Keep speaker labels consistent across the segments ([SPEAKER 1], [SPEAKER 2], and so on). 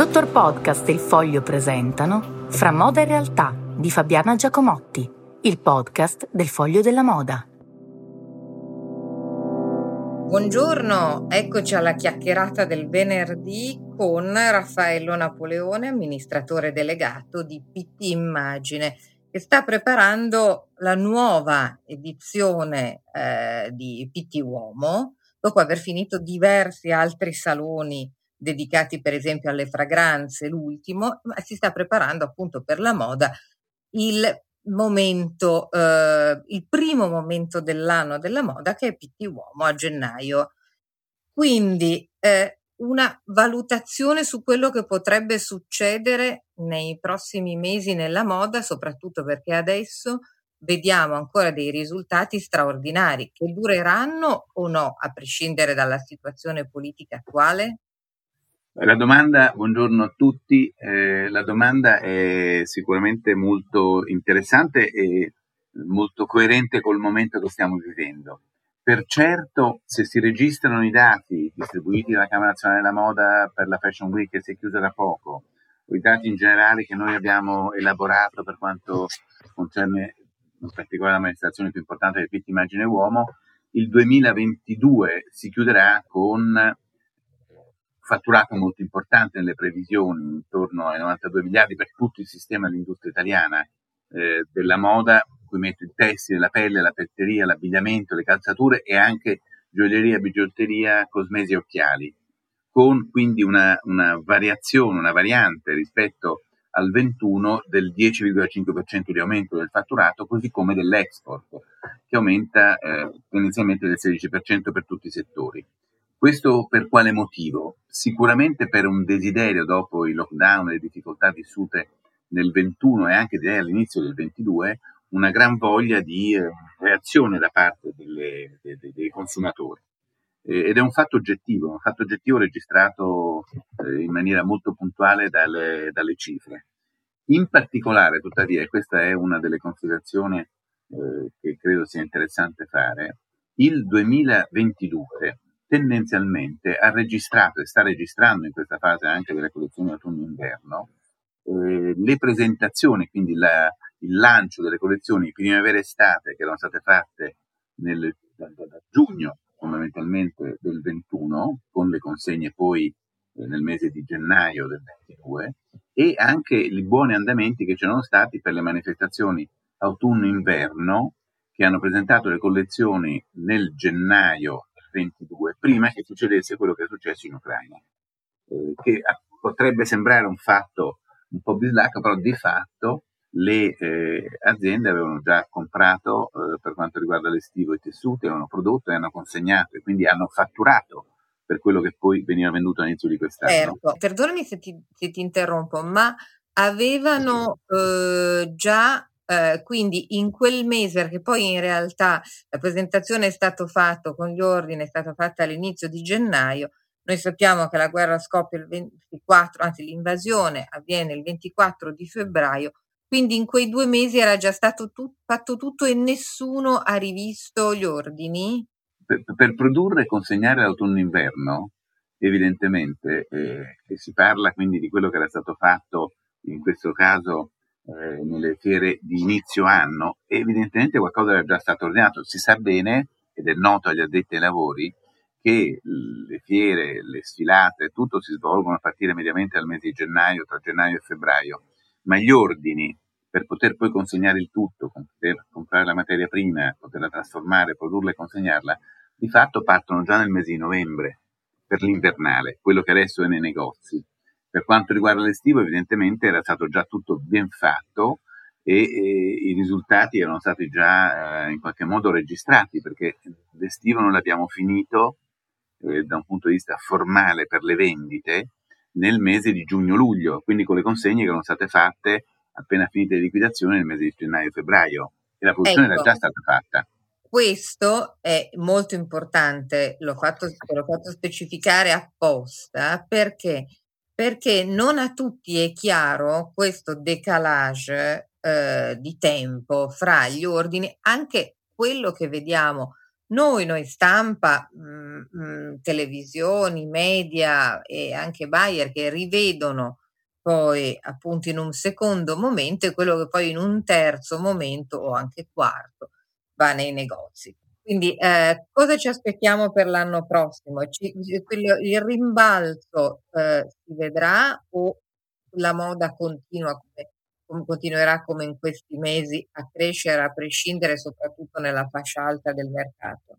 [SPEAKER 1] Dottor Podcast e il Foglio presentano Fra moda e realtà di Fabiana Giacomotti, il podcast del Foglio della Moda.
[SPEAKER 2] Buongiorno, eccoci alla chiacchierata del venerdì con Raffaello Napoleone, amministratore delegato di PT Immagine, che sta preparando la nuova edizione eh, di PT Uomo, dopo aver finito diversi altri saloni dedicati per esempio alle fragranze, l'ultimo, ma si sta preparando appunto per la moda il momento, eh, il primo momento dell'anno della moda che è PT Uomo a gennaio. Quindi eh, una valutazione su quello che potrebbe succedere nei prossimi mesi nella moda, soprattutto perché adesso vediamo ancora dei risultati straordinari che dureranno o no, a prescindere dalla situazione politica attuale?
[SPEAKER 3] La domanda, buongiorno a tutti, eh, la domanda è sicuramente molto interessante e molto coerente col momento che stiamo vivendo. Per certo, se si registrano i dati distribuiti dalla Camera Nazionale della Moda per la Fashion Week che si è chiusa da poco, o i dati in generale che noi abbiamo elaborato per quanto concerne in particolare l'amministrazione più importante del PIT Immagine Uomo, il 2022 si chiuderà con fatturato molto importante nelle previsioni, intorno ai 92 miliardi per tutto il sistema dell'industria italiana eh, della moda, cui metto il tessile, la pelle, la petteria, l'abbigliamento, le calzature e anche gioielleria, bigiotteria, cosmesi e occhiali, con quindi una, una variazione, una variante rispetto al 21 del 10,5% di aumento del fatturato, così come dell'export, che aumenta eh, tendenzialmente del 16% per tutti i settori. Questo per quale motivo? Sicuramente per un desiderio dopo i lockdown e le difficoltà vissute nel 21 e anche direi all'inizio del 22, una gran voglia di eh, reazione da parte delle, de, de, dei consumatori. Ed è un fatto oggettivo, un fatto oggettivo registrato eh, in maniera molto puntuale dalle, dalle, cifre. In particolare, tuttavia, e questa è una delle considerazioni eh, che credo sia interessante fare, il 2022 tendenzialmente ha registrato e sta registrando in questa fase anche delle collezioni autunno-inverno eh, le presentazioni, quindi la, il lancio delle collezioni primavera-estate che erano state fatte nel, da, da, giugno fondamentalmente del 21 con le consegne poi eh, nel mese di gennaio del 22 e anche i buoni andamenti che c'erano stati per le manifestazioni autunno-inverno che hanno presentato le collezioni nel gennaio 22, prima che succedesse quello che è successo in Ucraina, eh, che potrebbe sembrare un fatto un po' bislacco, però di fatto le eh, aziende avevano già comprato eh, per quanto riguarda l'estivo i tessuti, avevano prodotto e hanno consegnato e quindi hanno fatturato per quello che poi veniva venduto all'inizio di quest'anno.
[SPEAKER 2] Certo, perdonami se ti, se ti interrompo, ma avevano eh, già eh, quindi in quel mese, perché poi in realtà la presentazione è stata fatta con gli ordini, è stata fatta all'inizio di gennaio, noi sappiamo che la guerra scoppia il 24, anzi l'invasione avviene il 24 di febbraio, quindi in quei due mesi era già stato tu, fatto tutto e nessuno ha rivisto gli ordini?
[SPEAKER 3] Per, per produrre e consegnare l'autunno-inverno, evidentemente, eh, si parla quindi di quello che era stato fatto in questo caso eh, nelle fiere di inizio anno, evidentemente qualcosa era già stato ordinato. Si sa bene, ed è noto agli addetti ai lavori, che le fiere, le sfilate, tutto si svolgono a partire mediamente dal mese di gennaio, tra gennaio e febbraio, ma gli ordini per poter poi consegnare il tutto, poter comprare la materia prima, poterla trasformare, produrla e consegnarla, di fatto partono già nel mese di novembre per l'invernale, quello che adesso è nei negozi. Per quanto riguarda l'estivo, evidentemente era stato già tutto ben fatto e, e i risultati erano stati già eh, in qualche modo registrati perché l'estivo non l'abbiamo finito eh, da un punto di vista formale per le vendite nel mese di giugno-luglio, quindi con le consegne che erano state fatte appena finite le liquidazioni nel mese di gennaio-febbraio e la produzione ecco. era già stata fatta.
[SPEAKER 2] Questo è molto importante, l'ho fatto, l'ho fatto specificare apposta perché perché non a tutti è chiaro questo decalage eh, di tempo fra gli ordini, anche quello che vediamo Noi, noi stampa, mh, mm, mh, mm, televisioni, media e anche buyer che rivedono poi appunto in un secondo momento e quello che poi in un terzo momento o anche quarto va nei negozi. Quindi eh, cosa ci aspettiamo per l'anno prossimo? Ci, il rimbalzo eh, si vedrà o la moda continua come, continuerà come in questi mesi a crescere a prescindere soprattutto nella fascia alta del mercato?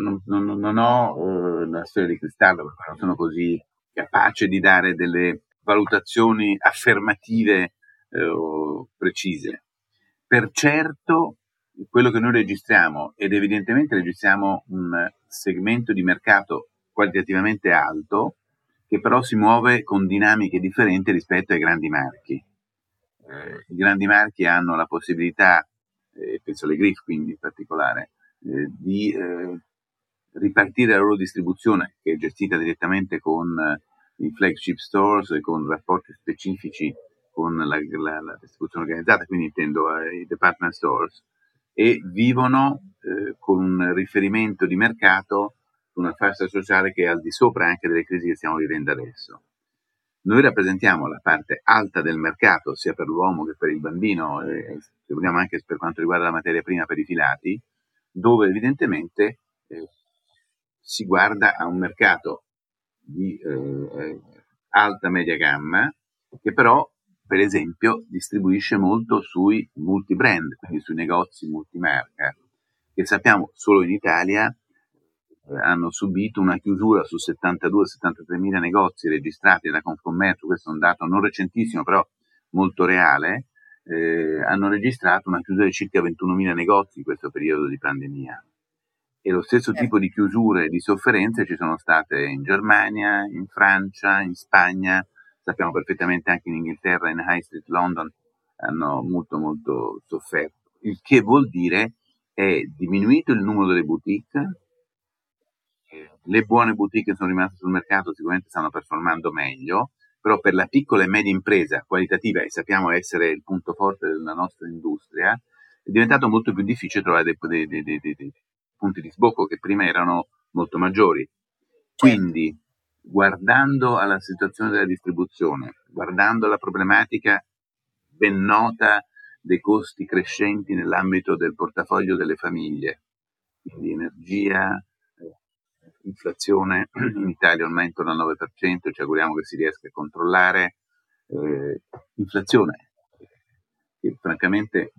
[SPEAKER 3] Non, non, non ho eh, una storia di cristallo perché non sono così capace di dare delle valutazioni affermative eh, o precise. Per certo quello che noi registriamo, ed evidentemente registriamo un segmento di mercato qualitativamente alto, che però si muove con dinamiche differenti rispetto ai grandi marchi. Eh, I grandi marchi hanno la possibilità, eh, penso alle Griff quindi in particolare, eh, di eh, ripartire la loro distribuzione, che è gestita direttamente con eh, i flagship stores e con rapporti specifici con la, la, la distribuzione organizzata, quindi intendo i department stores, e vivono eh, con un riferimento di mercato una fascia sociale che è al di sopra anche delle crisi che stiamo vivendo adesso. Noi rappresentiamo la parte alta del mercato, sia per l'uomo che per il bambino, e se vogliamo anche per quanto riguarda la materia prima per i filati, dove evidentemente eh, si guarda a un mercato di eh, alta media gamma che però per esempio, distribuisce molto sui multibrand, quindi sui negozi multimarca, che sappiamo solo in Italia eh, hanno subito una chiusura su 72-73 mila negozi registrati da Confcommercio, questo è un dato non recentissimo, però molto reale, eh, hanno registrato una chiusura di circa 21 mila negozi in questo periodo di pandemia. E lo stesso eh. tipo di chiusure e di sofferenze ci sono state in Germania, in Francia, in Spagna, sappiamo perfettamente anche in Inghilterra, in High Street London, hanno molto molto sofferto. Il che vuol dire è diminuito il numero delle boutique, le buone boutique sono rimaste sul mercato sicuramente stanno performando meglio, però per la piccola e media impresa qualitativa, e sappiamo essere il punto forte della nostra industria, è diventato molto più difficile trovare dei, dei, dei, dei punti di sbocco che prima erano molto maggiori. Quindi guardando alla situazione della distribuzione, guardando alla problematica ben nota dei costi crescenti nell'ambito del portafoglio delle famiglie, quindi energia, eh, inflazione in Italia ormai intorno al 9%, ci auguriamo che si riesca a controllare, eh, inflazione che francamente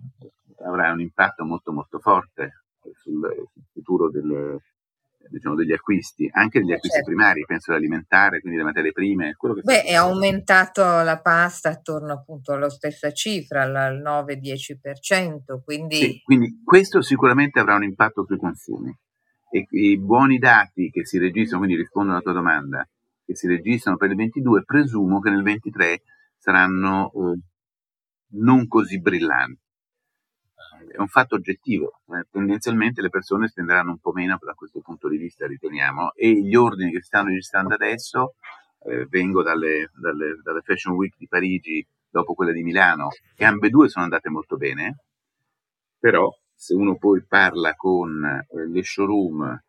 [SPEAKER 3] avrà un impatto molto molto forte sul, sul futuro del, diciamo, degli acquisti, anche degli acquisti certo. primari, penso all'alimentare, quindi le materie prime.
[SPEAKER 2] Beh, è aumentato la pasta attorno appunto alla stessa cifra, al 9-10%, quindi...
[SPEAKER 3] Sì, quindi questo sicuramente avrà un impatto sui consumi. E i buoni dati che si registrano, quindi rispondo alla tua domanda, che si registrano per il 22, presumo che nel 23 saranno eh, non così brillanti è un fatto oggettivo, eh, tendenzialmente le persone spenderanno un po' meno da questo punto di vista, riteniamo, e gli ordini che stanno registrando adesso, eh, vengo dalle, dalle, dalle, Fashion Week di Parigi dopo quella di Milano, e ambedue sono andate molto bene, però se uno poi parla con eh, le showroom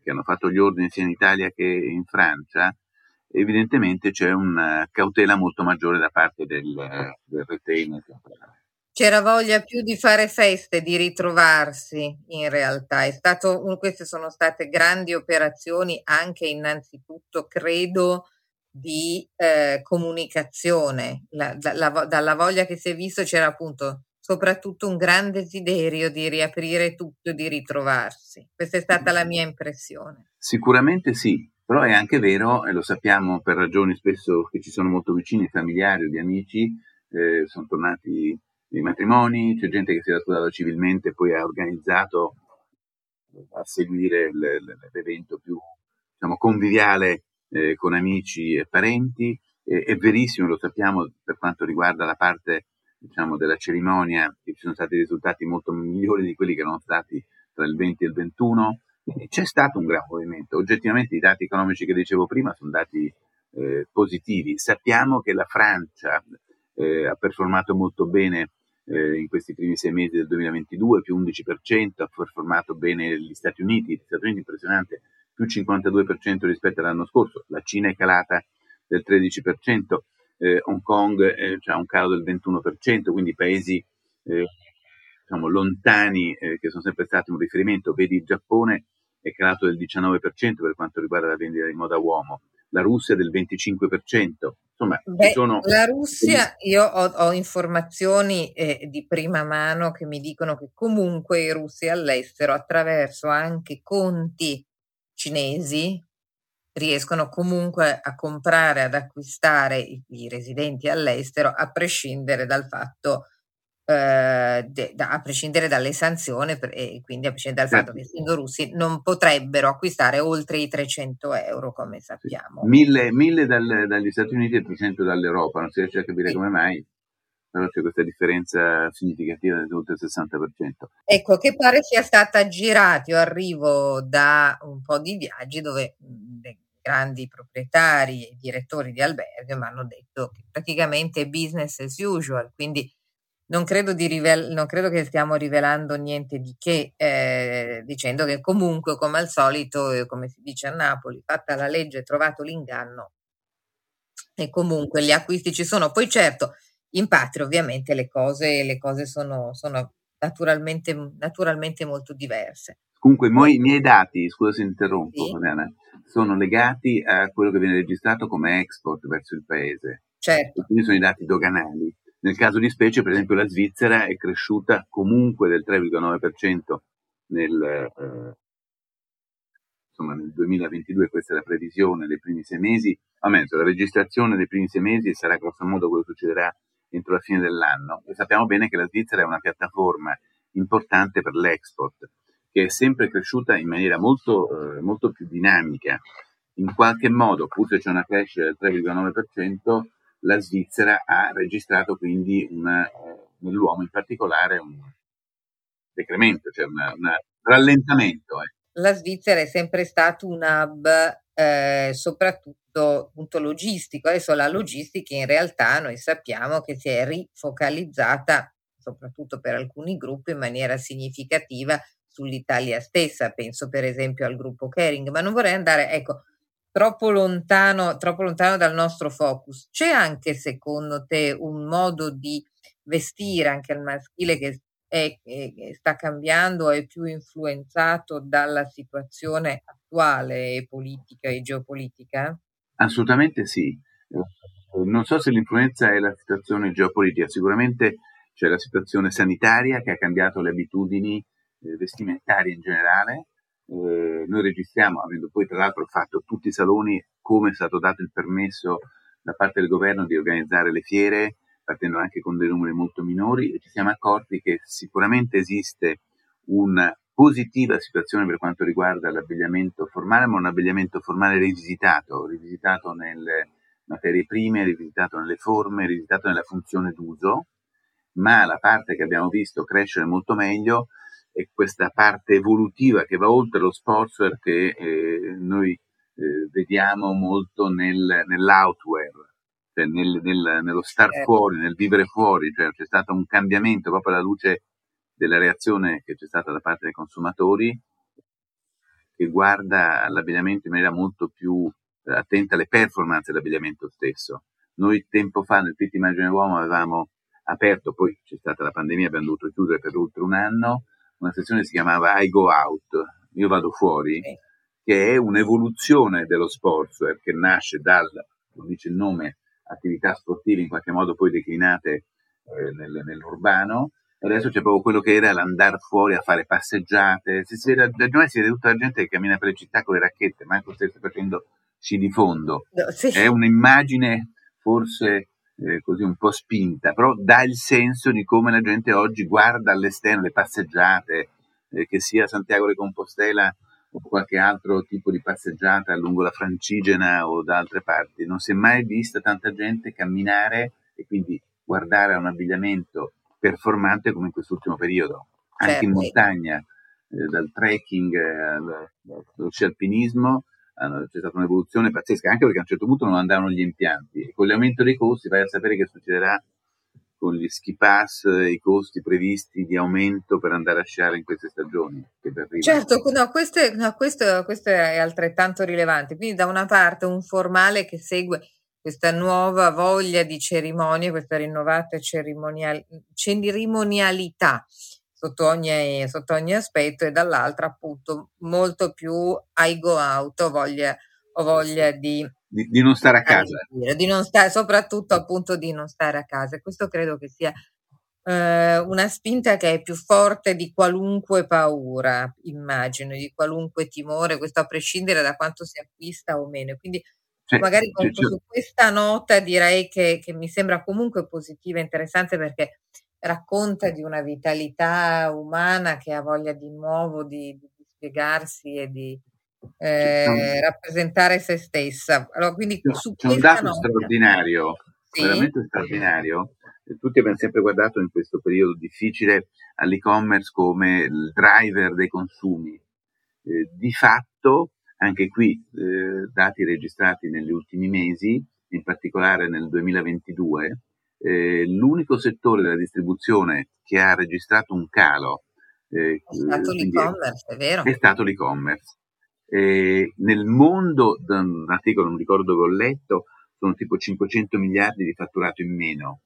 [SPEAKER 3] che hanno fatto gli ordini sia in Italia che in Francia, evidentemente c'è una cautela molto maggiore da parte del, del retailer
[SPEAKER 2] c'era voglia più di fare feste, di ritrovarsi in realtà. È stato, queste sono state grandi operazioni anche innanzitutto, credo, di eh, comunicazione. La, la, dalla voglia che si è visto c'era appunto soprattutto un grande desiderio di riaprire tutto di ritrovarsi. Questa è stata la mia impressione.
[SPEAKER 3] Sicuramente sì, però è anche vero, e lo sappiamo per ragioni spesso che ci sono molto vicini, familiari o di amici, eh, sono tornati i matrimoni, c'è gente che si era sposata civilmente e poi ha organizzato a seguire l'evento più diciamo, conviviale eh, con amici e parenti. E, è verissimo, lo sappiamo per quanto riguarda la parte diciamo, della cerimonia, che ci sono stati risultati molto migliori di quelli che erano stati tra il 20 e il 21. Quindi c'è stato un gran movimento. Oggettivamente i dati economici che dicevo prima sono dati eh, positivi. Sappiamo che la Francia eh, ha performato molto bene eh, in questi primi sei mesi del 2022, più 11%, ha performato bene gli Stati Uniti, gli Stati Uniti impressionante, più 52% rispetto all'anno scorso, la Cina è calata del 13%, eh, Hong Kong eh, ha un calo del 21%, quindi paesi eh, diciamo, lontani eh, che sono sempre stati un riferimento, vedi il Giappone è calato del 19% per quanto riguarda la vendita di moda uomo, la Russia del 25%. Insomma,
[SPEAKER 2] Beh, sono... La Russia, io ho, ho informazioni eh, di prima mano che mi dicono che comunque i russi all'estero, attraverso anche conti cinesi, riescono comunque a comprare, ad acquistare i, i residenti all'estero, a prescindere dal fatto eh, de, da, a prescindere dalle sanzioni per, e quindi a prescindere dal fatto che essendo russi non potrebbero acquistare oltre i 300 euro come sappiamo.
[SPEAKER 3] Mille, mille dal, dagli Stati Uniti e 300 dall'Europa, non si riesce a capire sì. come mai, però c'è questa differenza significativa il 60%.
[SPEAKER 2] Ecco, che pare sia stata girata, io arrivo da un po' di viaggi dove grandi proprietari e direttori di alberghi mi hanno detto che praticamente è business as usual, quindi non credo, rivel- non credo, che stiamo rivelando niente di che, eh, dicendo che comunque, come al solito, eh, come si dice a Napoli, fatta la legge, trovato l'inganno, e comunque gli acquisti ci sono. Poi certo, in patria ovviamente le cose, le cose sono, sono naturalmente, naturalmente, molto diverse.
[SPEAKER 3] Comunque i miei, dati, scusa se interrompo, sì. Mariana, sono legati a quello che viene registrato come export verso il paese.
[SPEAKER 2] Certo.
[SPEAKER 3] quindi sono i dati doganali. Nel caso di specie, per esempio, la Svizzera è cresciuta comunque del 3,9% nel, eh, insomma, nel 2022, questa è la previsione dei primi sei mesi, a mezzo, la registrazione dei primi sei mesi sarà grosso modo quello che succederà entro la fine dell'anno. E sappiamo bene che la Svizzera è una piattaforma importante per l'export, che è sempre cresciuta in maniera molto, eh, molto più dinamica. In qualche modo, pur se c'è una crescita del 3,9%, la Svizzera ha registrato quindi una, eh, nell'uomo in particolare un decremento, cioè un rallentamento. Eh.
[SPEAKER 2] La Svizzera è sempre stato un hub eh, soprattutto appunto logistico, adesso la logistica in realtà noi sappiamo che si è rifocalizzata soprattutto per alcuni gruppi in maniera significativa sull'Italia stessa, penso per esempio al gruppo Kering, ma non vorrei andare, ecco, troppo lontano, troppo lontano dal nostro focus. C'è anche secondo te un modo di vestire anche al maschile che è, è, sta cambiando, è più influenzato dalla situazione attuale politica e geopolitica?
[SPEAKER 3] Assolutamente sì. Non so se l'influenza è la situazione geopolitica, sicuramente c'è la situazione sanitaria che ha cambiato le abitudini eh, vestimentarie in generale, eh, noi registriamo, avendo poi tra l'altro fatto tutti i saloni, come è stato dato il permesso da parte del governo di organizzare le fiere, partendo anche con dei numeri molto minori, e ci siamo accorti che sicuramente esiste una positiva situazione per quanto riguarda l'abbigliamento formale, ma un abbigliamento formale rivisitato, rivisitato nelle materie prime, rivisitato nelle forme, rivisitato nella funzione d'uso, ma la parte che abbiamo visto crescere molto meglio è questa parte evolutiva che va oltre lo sportswear che eh, noi eh, vediamo molto nel, nell'outwear, cioè nel, nel, nello star certo. fuori, nel vivere fuori, cioè c'è stato un cambiamento proprio alla luce della reazione che c'è stata da parte dei consumatori che guarda all'abbigliamento in maniera molto più eh, attenta alle performance dell'abbigliamento stesso. Noi tempo fa nel Pitti Immagine Uomo avevamo aperto, poi c'è stata la pandemia, abbiamo dovuto chiudere per oltre un anno, una sezione si chiamava I Go Out, io vado fuori, okay. che è un'evoluzione dello sportswear che nasce dal, come dice il nome, attività sportive in qualche modo poi declinate eh, nel, nell'urbano. Adesso c'è proprio quello che era l'andare fuori a fare passeggiate. Si, si vede, da si vede tutta la gente che cammina per le città con le racchette, manco stesse facendo sci di fondo. No, sì. È un'immagine forse eh, così un po' spinta, però dà il senso di come la gente oggi guarda all'esterno le passeggiate, eh, che sia Santiago de Compostela o qualche altro tipo di passeggiata lungo la Francigena o da altre parti. Non si è mai vista tanta gente camminare e quindi guardare a un abbigliamento performante come in quest'ultimo periodo, anche certo. in montagna, eh, dal trekking allo sci alpinismo c'è stata un'evoluzione pazzesca, anche perché a un certo punto non andavano gli impianti e con l'aumento dei costi vai a sapere che succederà con gli ski pass i costi previsti di aumento per andare a sciare in queste stagioni.
[SPEAKER 2] Certo, no, questo, è, no, questo, questo è altrettanto rilevante. Quindi da una parte un formale che segue questa nuova voglia di cerimonie, questa rinnovata cerimonial, cerimonialità sotto ogni, sotto ogni aspetto e dall'altra appunto molto più I go out, ho voglia, ho voglia di,
[SPEAKER 3] di, di, non stare a casa.
[SPEAKER 2] Di non stare, soprattutto appunto di non stare a casa. Questo credo che sia eh, una spinta che è più forte di qualunque paura, immagino, di qualunque timore, questo a prescindere da quanto si acquista o meno. Quindi cioè, magari cioè, su questa nota direi che, che mi sembra comunque positiva e interessante perché racconta di una vitalità umana che ha voglia di nuovo di, di spiegarsi e di eh, rappresentare se stessa. Allora, quindi su
[SPEAKER 3] c'è un dato nota, straordinario, sì? veramente straordinario. Tutti abbiamo sempre guardato in questo periodo difficile all'e-commerce come il driver dei consumi. Eh, di fatto, anche qui, eh, dati registrati negli ultimi mesi, in particolare nel 2022, eh, l'unico settore della distribuzione che ha registrato un calo
[SPEAKER 2] eh, è stato l'e-commerce, è vero?
[SPEAKER 3] È stato l'e-commerce. Eh, nel mondo, da un articolo, non ricordo dove ho letto, sono tipo 500 miliardi di fatturato in meno,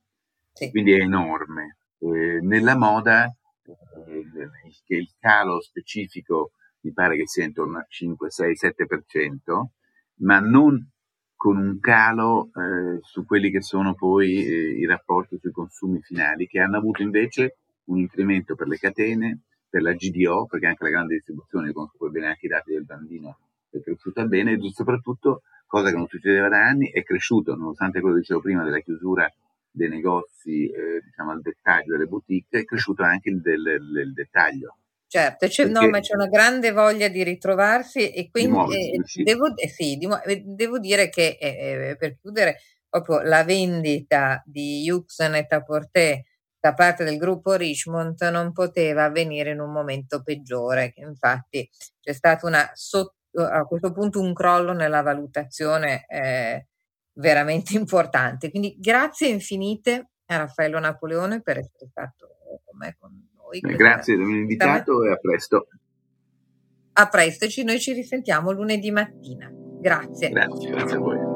[SPEAKER 3] sì. quindi è enorme. Eh, nella moda, eh, che il calo specifico mi pare che sia intorno a 5, 6, 7%, ma non con un calo eh, su quelli che sono poi eh, i rapporti sui consumi finali, che hanno avuto invece un incremento per le catene, per la GDO, perché anche la grande distribuzione, conosco bene anche i dati del bambino, è cresciuta bene e soprattutto, cosa che non succedeva da anni, è cresciuto, nonostante quello che dicevo prima della chiusura dei negozi, eh, diciamo al dettaglio delle boutique, è cresciuto anche il del, del dettaglio.
[SPEAKER 2] Certo, c'è, no, ma c'è una grande voglia di ritrovarsi e quindi muoversi, eh, sì. Devo, eh, sì, di, eh, devo, dire che eh, eh, per chiudere proprio la vendita di Yux e Taporté da parte del gruppo Richmond non poteva avvenire in un momento peggiore, infatti c'è stato una, a questo punto un crollo nella valutazione veramente importante. Quindi grazie infinite a Raffaello Napoleone per essere stato con me con
[SPEAKER 3] noi. Grazie di avermi invitato e a presto.
[SPEAKER 2] A presto, noi ci risentiamo lunedì mattina. Grazie.
[SPEAKER 3] Grazie, grazie a voi.